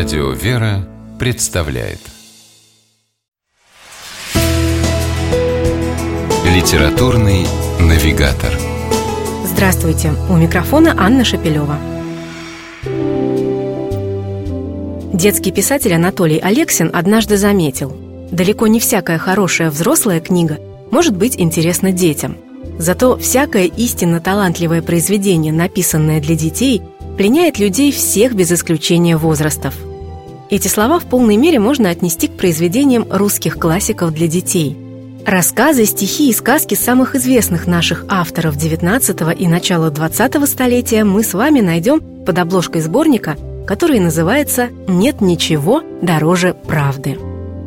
Радио «Вера» представляет Литературный навигатор Здравствуйте! У микрофона Анна Шапилева. Детский писатель Анатолий Алексин однажды заметил Далеко не всякая хорошая взрослая книга может быть интересна детям. Зато всякое истинно талантливое произведение, написанное для детей, пленяет людей всех без исключения возрастов. Эти слова в полной мере можно отнести к произведениям русских классиков для детей. Рассказы, стихи и сказки самых известных наших авторов XIX и начала XX столетия мы с вами найдем под обложкой сборника, который называется «Нет ничего дороже правды».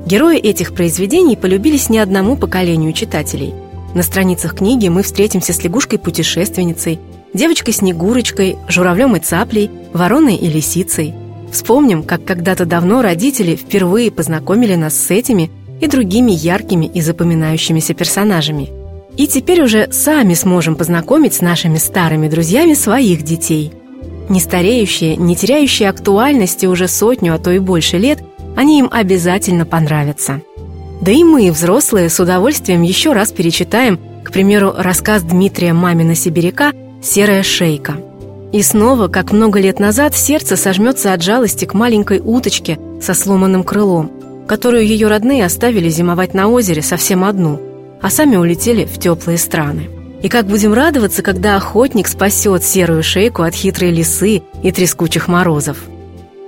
Герои этих произведений полюбились не одному поколению читателей. На страницах книги мы встретимся с лягушкой-путешественницей, девочкой-снегурочкой, журавлем и цаплей, вороной и лисицей. Вспомним, как когда-то давно родители впервые познакомили нас с этими и другими яркими и запоминающимися персонажами. И теперь уже сами сможем познакомить с нашими старыми друзьями своих детей. Не стареющие, не теряющие актуальности уже сотню, а то и больше лет, они им обязательно понравятся. Да и мы, взрослые, с удовольствием еще раз перечитаем, к примеру, рассказ Дмитрия Мамина Сибиряка «Серая шейка». И снова, как много лет назад, сердце сожмется от жалости к маленькой уточке со сломанным крылом, которую ее родные оставили зимовать на озере совсем одну, а сами улетели в теплые страны. И как будем радоваться, когда охотник спасет серую шейку от хитрой лисы и трескучих морозов.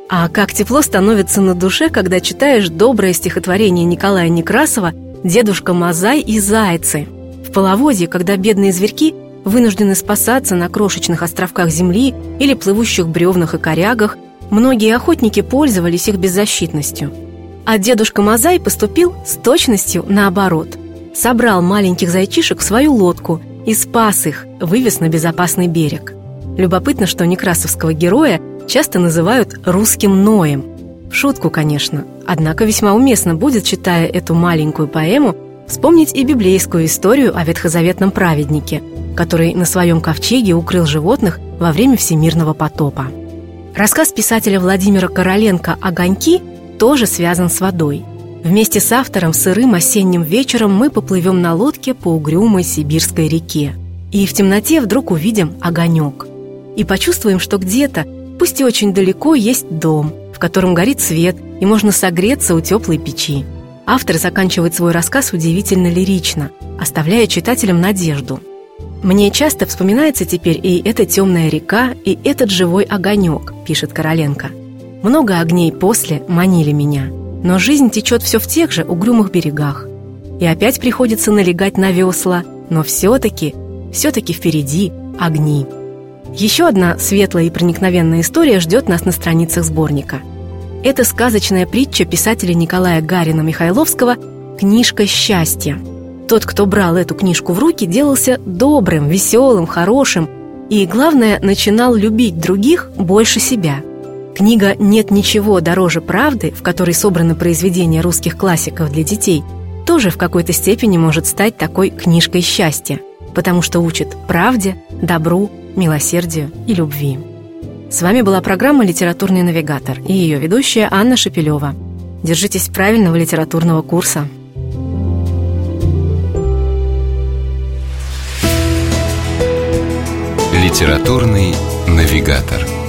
А как тепло становится на душе, когда читаешь доброе стихотворение Николая Некрасова «Дедушка Мазай и зайцы». В половодье, когда бедные зверьки вынуждены спасаться на крошечных островках земли или плывущих бревнах и корягах, многие охотники пользовались их беззащитностью. А дедушка Мазай поступил с точностью наоборот. Собрал маленьких зайчишек в свою лодку и спас их, вывез на безопасный берег. Любопытно, что некрасовского героя часто называют «русским Ноем». В шутку, конечно, однако весьма уместно будет, читая эту маленькую поэму, вспомнить и библейскую историю о ветхозаветном праведнике – который на своем ковчеге укрыл животных во время всемирного потопа. Рассказ писателя Владимира Короленко «Огоньки» тоже связан с водой. Вместе с автором сырым осенним вечером мы поплывем на лодке по угрюмой сибирской реке. И в темноте вдруг увидим огонек. И почувствуем, что где-то, пусть и очень далеко, есть дом, в котором горит свет, и можно согреться у теплой печи. Автор заканчивает свой рассказ удивительно лирично, оставляя читателям надежду – «Мне часто вспоминается теперь и эта темная река, и этот живой огонек», – пишет Короленко. «Много огней после манили меня, но жизнь течет все в тех же угрюмых берегах. И опять приходится налегать на весла, но все-таки, все-таки впереди огни». Еще одна светлая и проникновенная история ждет нас на страницах сборника. Это сказочная притча писателя Николая Гарина Михайловского «Книжка счастья», тот, кто брал эту книжку в руки, делался добрым, веселым, хорошим и, главное, начинал любить других больше себя. Книга «Нет ничего дороже правды», в которой собраны произведения русских классиков для детей, тоже в какой-то степени может стать такой книжкой счастья, потому что учит правде, добру, милосердию и любви. С вами была программа «Литературный навигатор» и ее ведущая Анна Шапилева. Держитесь правильного литературного курса. Литературный навигатор.